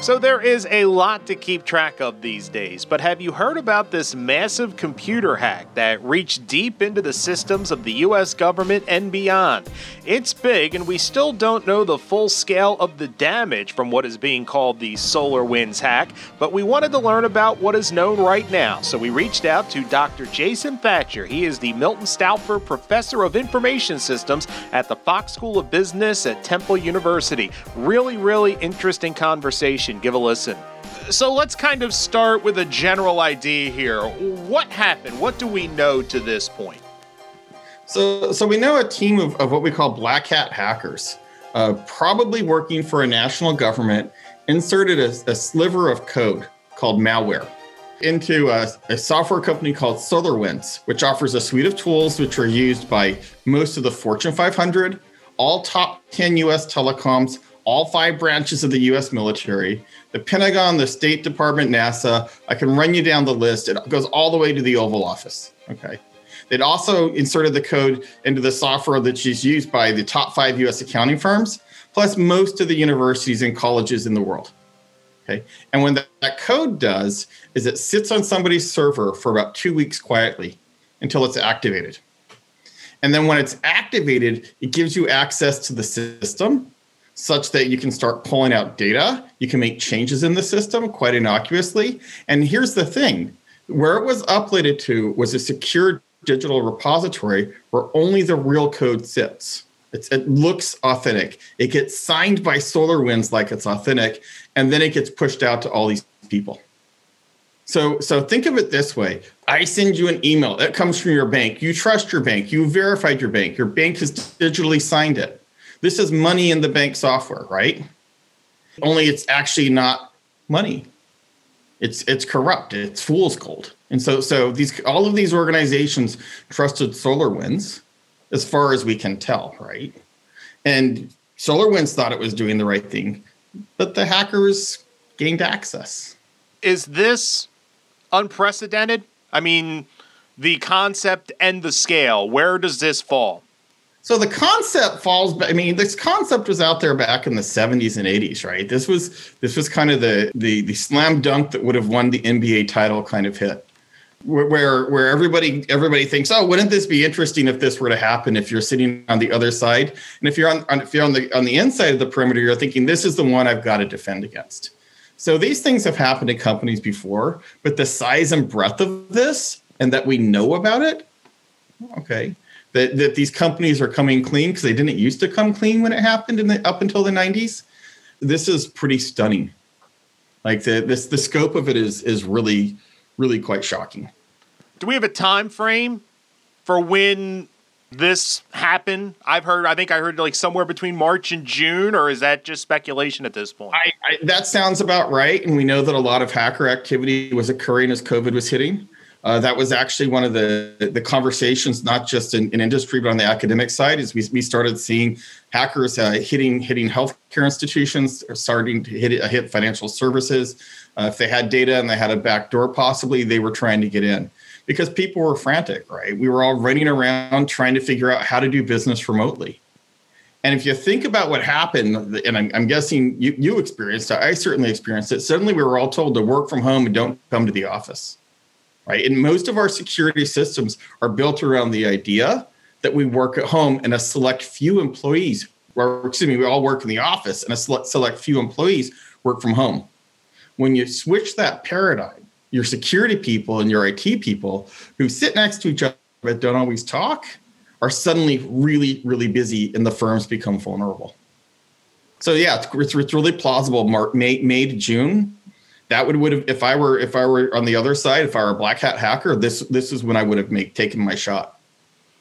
So, there is a lot to keep track of these days, but have you heard about this massive computer hack that reached deep into the systems of the US government and beyond? It's big, and we still don't know the full scale of the damage from what is being called the SolarWinds hack, but we wanted to learn about what is known right now, so we reached out to Dr. Jason Thatcher. He is the Milton Stauffer Professor of Information Systems at the Fox School of Business at Temple University. Really, really interesting conversation Give a listen. So let's kind of start with a general idea here. What happened? What do we know to this point? So, so we know a team of, of what we call black hat hackers, uh, probably working for a national government, inserted a, a sliver of code called malware into a, a, software company called SolarWinds, which offers a suite of tools which are used by most of the Fortune 500, all top 10 US telecoms, all five branches of the US military, the Pentagon, the State Department, NASA. I can run you down the list. It goes all the way to the Oval Office. Okay. It also inserted the code into the software that's used by the top five US accounting firms, plus most of the universities and colleges in the world. Okay. And when that, that code does is it sits on somebody's server for about two weeks quietly until it's activated. And then when it's activated, it gives you access to the system such that you can start pulling out data. You can make changes in the system quite innocuously. And here's the thing where it was uploaded to was a secure digital repository where only the real code sits. It's, it looks authentic. It gets signed by SolarWinds like it's authentic, and then it gets pushed out to all these people. So, so think of it this way: I send you an email. It comes from your bank. You trust your bank. You verified your bank. Your bank has digitally signed it. This is money in the bank software, right? Only it's actually not money. It's it's corrupt. It's fool's gold. And so so these all of these organizations trusted SolarWinds as far as we can tell, right? And SolarWinds thought it was doing the right thing, but the hackers gained access. Is this unprecedented? I mean, the concept and the scale, where does this fall? So the concept falls. I mean, this concept was out there back in the 70s and 80s, right? This was this was kind of the the, the slam dunk that would have won the NBA title kind of hit, where where everybody everybody thinks, oh, wouldn't this be interesting if this were to happen? If you're sitting on the other side, and if you're on, on if you're on the on the inside of the perimeter, you're thinking this is the one I've got to defend against. So these things have happened to companies before, but the size and breadth of this, and that we know about it, okay that, that these companies are coming clean because they didn't used to come clean when it happened in the up until the 90s this is pretty stunning. Like the this the scope of it is is really really quite shocking. Do we have a time frame for when this happened? I've heard i think i heard like somewhere between march and june or is that just speculation at this point? I, I, that sounds about right and we know that a lot of hacker activity was occurring as covid was hitting uh, that was actually one of the the conversations, not just in, in industry but on the academic side, is we, we started seeing hackers uh, hitting hitting healthcare institutions, starting to hit hit financial services. Uh, if they had data and they had a back door, possibly they were trying to get in because people were frantic. Right, we were all running around trying to figure out how to do business remotely. And if you think about what happened, and I'm, I'm guessing you, you experienced it, I certainly experienced it. Suddenly, we were all told to work from home and don't come to the office right? And most of our security systems are built around the idea that we work at home and a select few employees, or excuse me, we all work in the office and a select, few employees work from home. When you switch that paradigm, your security people and your IT people who sit next to each other but don't always talk are suddenly really, really busy and the firms become vulnerable. So yeah, it's, it's really plausible. March, May, May to June, that would would have if I were if I were on the other side, if I were a black hat hacker, this this is when I would have make taken my shot.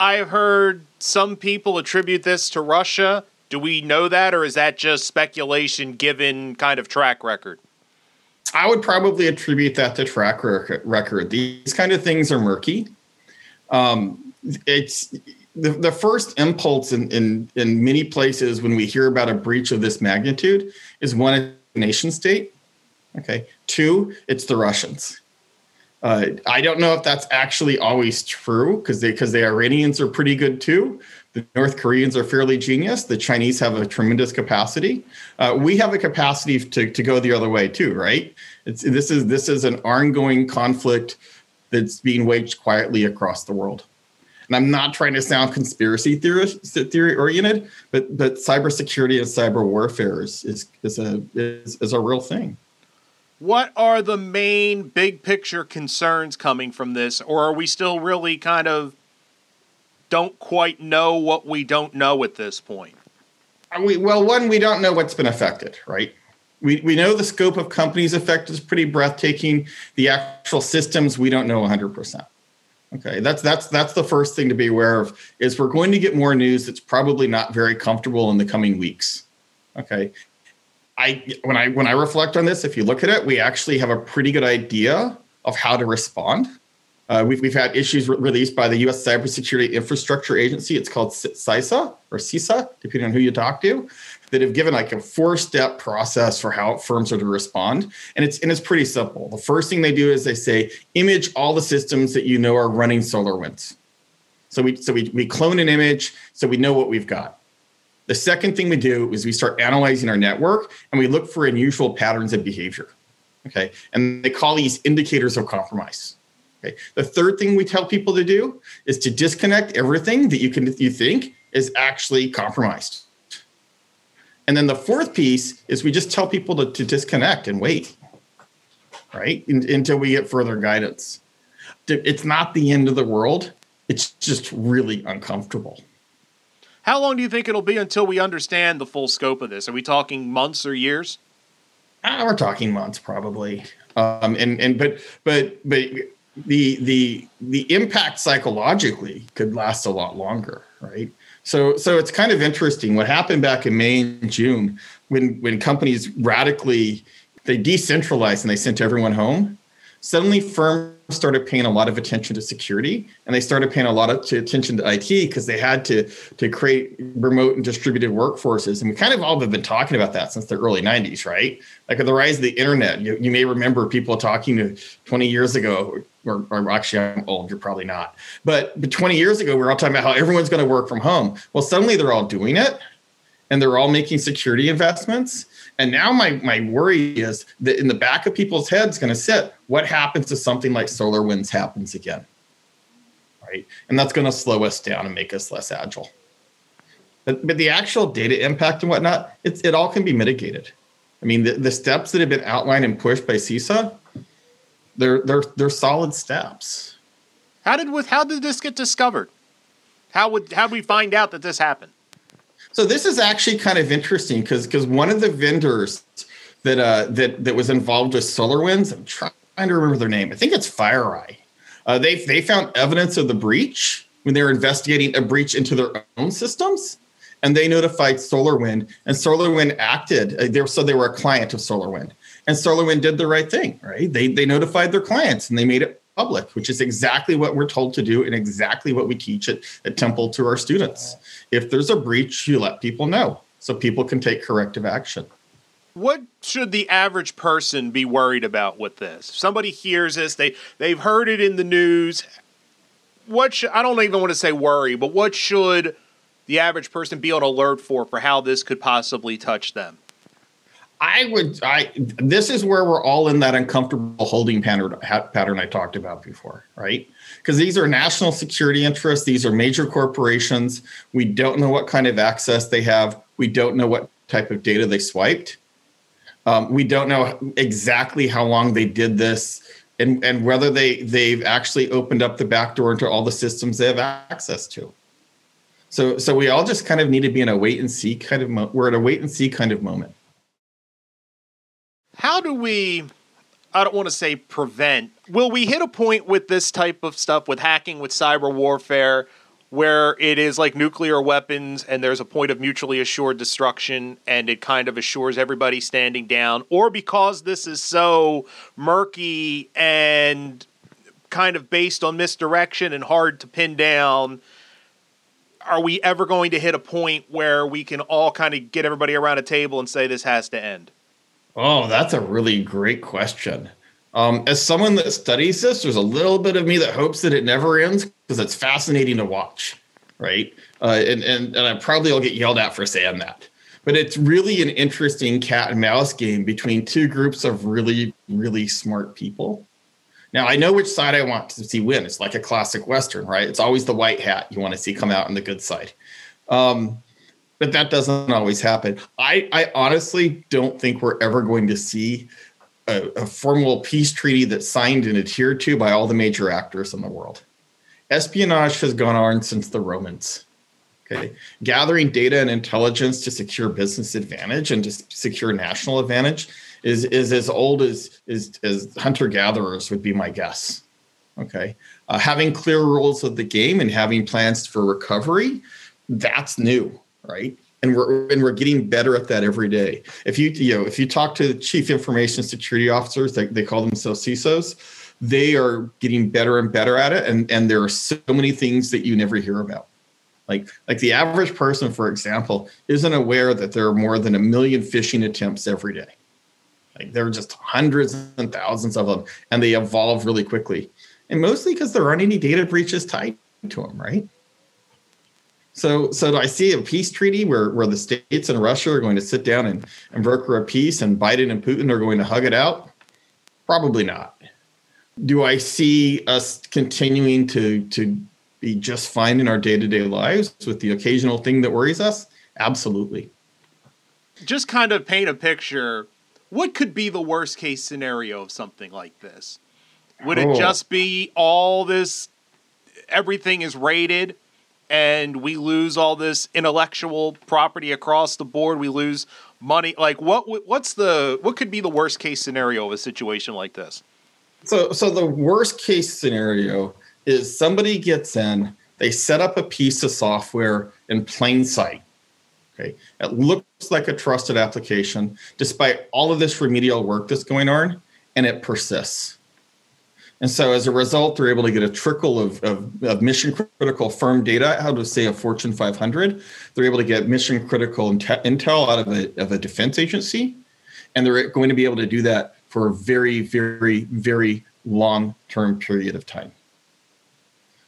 I've heard some people attribute this to Russia. Do we know that, or is that just speculation given kind of track record? I would probably attribute that to track record. These kind of things are murky. Um, it's the, the first impulse in, in, in many places when we hear about a breach of this magnitude is one a nation state Okay. Two, it's the Russians. Uh, I don't know if that's actually always true because because the Iranians are pretty good too. The North Koreans are fairly genius. The Chinese have a tremendous capacity. Uh, we have a capacity to, to go the other way too, right? It's, this is this is an ongoing conflict that's being waged quietly across the world. And I'm not trying to sound conspiracy theorist, theory oriented, but but cybersecurity and cyber warfare is is, is a is, is a real thing. What are the main big picture concerns coming from this, or are we still really kind of don't quite know what we don't know at this point? Uh, we, well, one, we don't know what's been affected, right? We, we know the scope of companies affected is pretty breathtaking. The actual systems, we don't know 100%. Okay, that's that's that's the first thing to be aware of is we're going to get more news that's probably not very comfortable in the coming weeks. Okay, I when I when I reflect on this, if you look at it, we actually have a pretty good idea of how to respond. Uh, we've, we've had issues re- released by the U.S. Cybersecurity Infrastructure Agency. It's called CISA or CISA, depending on who you talk to, that have given like a four-step process for how firms are to respond, and it's and it's pretty simple. The first thing they do is they say image all the systems that you know are running SolarWinds. So we so we, we clone an image so we know what we've got. The second thing we do is we start analyzing our network and we look for unusual patterns of behavior. Okay. And they call these indicators of compromise. Okay. The third thing we tell people to do is to disconnect everything that you can you think is actually compromised. And then the fourth piece is we just tell people to, to disconnect and wait, right? In, until we get further guidance. It's not the end of the world. It's just really uncomfortable. How long do you think it'll be until we understand the full scope of this? Are we talking months or years? Uh, we're talking months, probably. Um, and and but but but the the the impact psychologically could last a lot longer, right? So so it's kind of interesting what happened back in May and June when when companies radically they decentralized and they sent everyone home. Suddenly, firms started paying a lot of attention to security and they started paying a lot of attention to IT because they had to to create remote and distributed workforces. And we kind of all have been talking about that since the early 90s, right? Like the rise of the internet, you, you may remember people talking to 20 years ago, or, or actually I'm old, you're probably not. But, but 20 years ago, we were all talking about how everyone's going to work from home. Well, suddenly they're all doing it and they're all making security investments. And now my my worry is that in the back of people's heads going to sit what happens to something like SolarWinds happens again, right? And that's going to slow us down and make us less agile. But, but the actual data impact and whatnot, it's, it all can be mitigated. I mean, the, the steps that have been outlined and pushed by CISA, they're they're they're solid steps. How did with how did this get discovered? How would how we find out that this happened? So this is actually kind of interesting because because one of the vendors that uh, that that was involved with SolarWinds, I'm trying to remember their name. I think it's FireEye. Uh, they they found evidence of the breach when they were investigating a breach into their own systems, and they notified SolarWind, and SolarWind acted. Uh, they were, so they were a client of SolarWind, and SolarWind did the right thing. Right? They they notified their clients and they made it public, which is exactly what we're told to do and exactly what we teach at, at Temple to our students. If there's a breach, you let people know so people can take corrective action. What should the average person be worried about with this? If somebody hears this, they they've heard it in the news. What should, I don't even want to say worry, but what should the average person be on alert for for how this could possibly touch them? I would. I this is where we're all in that uncomfortable holding pattern pattern I talked about before, right? Because these are national security interests. These are major corporations. We don't know what kind of access they have. We don't know what type of data they swiped. Um, we don't know exactly how long they did this, and and whether they they've actually opened up the back door into all the systems they have access to. So so we all just kind of need to be in a wait and see kind of. Mo- we're at a wait and see kind of moment how do we I don't want to say prevent. Will we hit a point with this type of stuff with hacking with cyber warfare where it is like nuclear weapons and there's a point of mutually assured destruction and it kind of assures everybody standing down or because this is so murky and kind of based on misdirection and hard to pin down are we ever going to hit a point where we can all kind of get everybody around a table and say this has to end Oh, that's a really great question. Um, as someone that studies this, there's a little bit of me that hopes that it never ends because it's fascinating to watch, right? Uh, and, and and I probably will get yelled at for saying that, but it's really an interesting cat and mouse game between two groups of really really smart people. Now I know which side I want to see win. It's like a classic western, right? It's always the white hat you want to see come out on the good side. Um, but that doesn't always happen. I, I honestly don't think we're ever going to see a, a, formal peace treaty that's signed and adhered to by all the major actors in the world. Espionage has gone on since the Romans. Okay, gathering data and intelligence to secure business advantage and to secure national advantage is is as old as as, as hunter gatherers would be my guess. Okay, uh, having clear rules of the game and having plans for recovery, that's new right? And we're and we're getting better at that every day. If you you know if you talk to chief information security officers, they, they call themselves CISOs, they are getting better and better at it. And and there are so many things that you never hear about. Like like the average person, for example, isn't aware that there are more than a million phishing attempts every day. Like there are just hundreds and thousands of them, and they evolve really quickly. And mostly because there aren't any data breaches tied to them, right? So, so do I see a peace treaty where, where the states and Russia are going to sit down and, and broker a peace and Biden and Putin are going to hug it out? Probably not. Do I see us continuing to, to be just fine in our day to day lives with the occasional thing that worries us? Absolutely. Just kind of paint a picture. What could be the worst case scenario of something like this? Would it oh. just be all this, everything is rated? And we lose all this intellectual property across the board. We lose money. Like what? What's the what could be the worst case scenario of a situation like this? So, so the worst case scenario is somebody gets in, they set up a piece of software in plain sight. Okay, it looks like a trusted application, despite all of this remedial work that's going on, and it persists. And so as a result, they're able to get a trickle of, of, of, mission critical firm data out of, say, a Fortune 500. They're able to get mission critical intel out of a, of a defense agency. And they're going to be able to do that for a very, very, very long term period of time.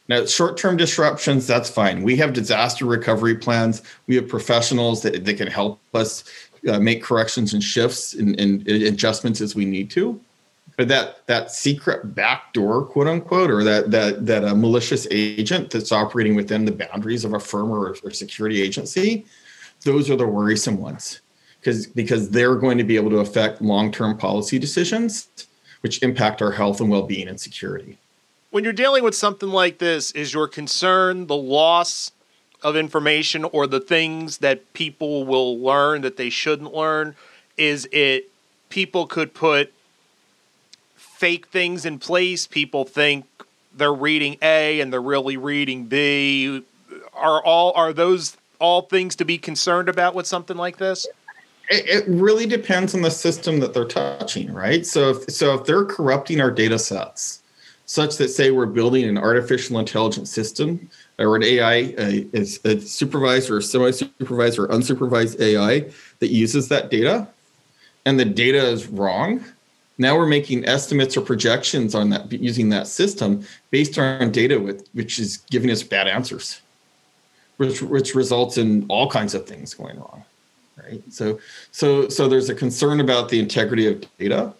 Now, short term disruptions, that's fine. We have disaster recovery plans. We have professionals that, that can help us uh, make corrections and shifts and, and adjustments as we need to but that that secret backdoor, quote unquote, or that that that a malicious agent that's operating within the boundaries of a firm or, or security agency, those are the worrisome ones, because because they're going to be able to affect long term policy decisions, which impact our health and well being and security. When you're dealing with something like this, is your concern the loss of information or the things that people will learn that they shouldn't learn? Is it people could put fake things in place. People think they're reading A and they're really reading B. Are all are those all things to be concerned about with something like this? It, it really depends on the system that they're touching, right? So if so if they're corrupting our data sets such that say we're building an artificial intelligence system or an AI a, a supervised or semi-supervised or unsupervised AI that uses that data and the data is wrong, now we're making estimates or projections on that using that system based on data with which is giving us bad answers which which results in all kinds of things going wrong right? So so so there's a concern about the integrity of data.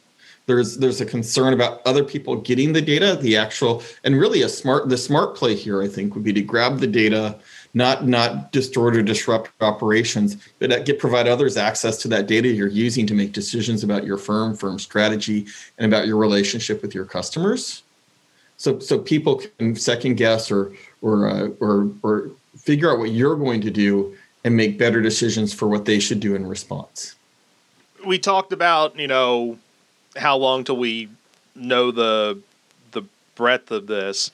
There's there's a concern about other people getting the data the actual and really a smart the smart play here i think would be to grab the data not not distort or disrupt operations, but get provide others access to that data you're using to make decisions about your firm, firm strategy, and about your relationship with your customers. So so people can second guess or or uh, or or figure out what you're going to do and make better decisions for what they should do in response. We talked about you know how long till we know the the breadth of this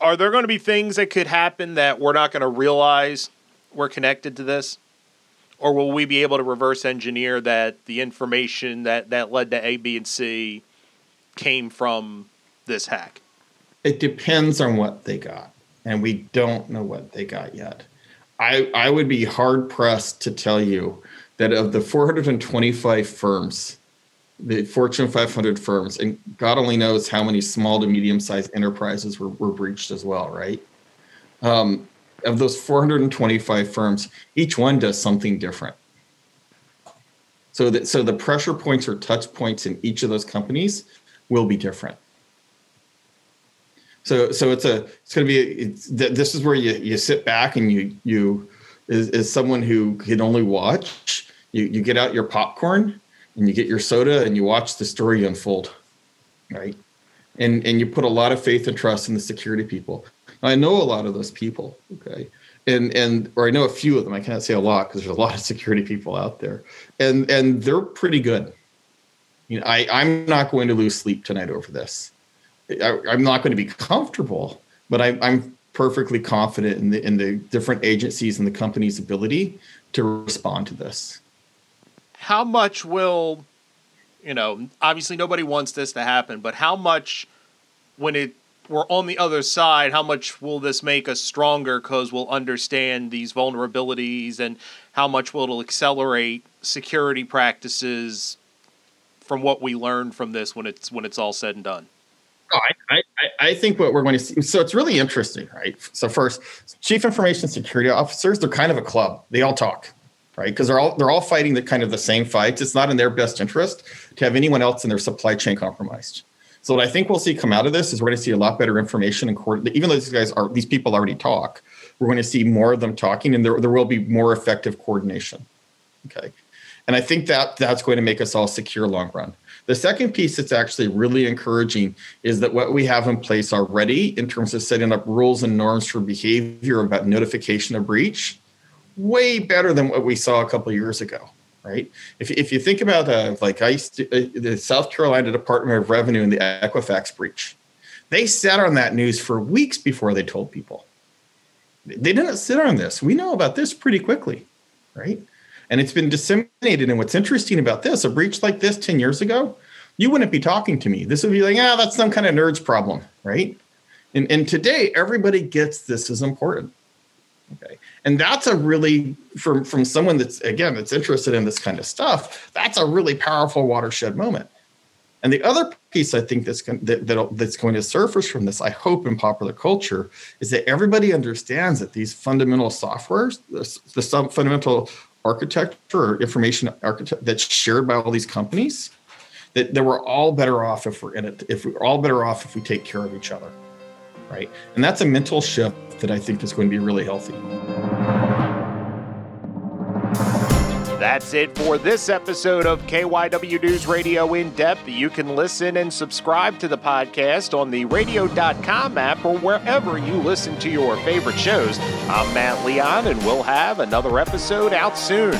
are there going to be things that could happen that we're not going to realize we're connected to this? Or will we be able to reverse engineer that the information that, that led to A, B, and C came from this hack? It depends on what they got. And we don't know what they got yet. I, I would be hard pressed to tell you that of the 425 firms the Fortune 500 firms, and God only knows how many small to medium sized enterprises were, were breached as well, right? Um, of those 425 firms, each one does something different. So that so the pressure points or touch points in each of those companies will be different. So so it's a it's going to be it's, this is where you you sit back and you you is, is someone who can only watch you you get out your popcorn and you get your soda and you watch the story unfold, right? And and you put a lot of faith and trust in the security people. I know a lot of those people, okay, and and or I know a few of them. I can't say a lot because there's a lot of security people out there, and and they're pretty good. You know, I I'm not going to lose sleep tonight over this. I, am not going to be comfortable, but I, I'm perfectly confident in the in the different agencies and the company's ability to respond to this how much will you know obviously nobody wants this to happen but how much when it we're on the other side how much will this make us stronger because we'll understand these vulnerabilities and how much will it accelerate security practices from what we learned from this when it's when it's all said and done? Oh, I, I, I think what we're going to see so it's really interesting right? So first chief information security officers they're kind of a club. They all talk right? Because they're all they're all fighting the kind of the same fights. It's not in their best interest to have anyone else in their supply chain compromised. So what I think we'll see come out of this is we're going to see a lot better information and court. Even though these guys are these people already talk, we're going to see more of them talking, and there there will be more effective coordination. Okay, and I think that that's going to make us all secure long run. The second piece that's actually really encouraging is that what we have in place already in terms of setting up rules and norms for behavior about notification of breach way better than what we saw a couple years ago right? If, if you think about uh, like i used to, uh, the south carolina department of revenue and the equifax breach they sat on that news for weeks before they told people. They didn't sit on this. We know about this pretty quickly right? And it's been disseminated and what's interesting about this a breach like this 10 years ago you wouldn't be talking to me. This would be like ah that's some kind of nerds problem right? And, and today everybody gets this is important okay. And that's a really from from someone that's again that's interested in this kind of stuff that's a really powerful watershed moment. And the other piece i think that's going, that, that, that's going to surface from this i hope in popular culture is that everybody understands that these fundamental softwares the, the fundamental architecture or information architect that's shared by all these companies that, that we're all better off if we're in it if we're all better off if we take care of each other right and that's a mental shift that I think is going to be really healthy. That's it for this episode of KYW News Radio In Depth. You can listen and subscribe to the podcast on the radio.com app or wherever you listen to your favorite shows. I'm Matt Leon, and we'll have another episode out soon.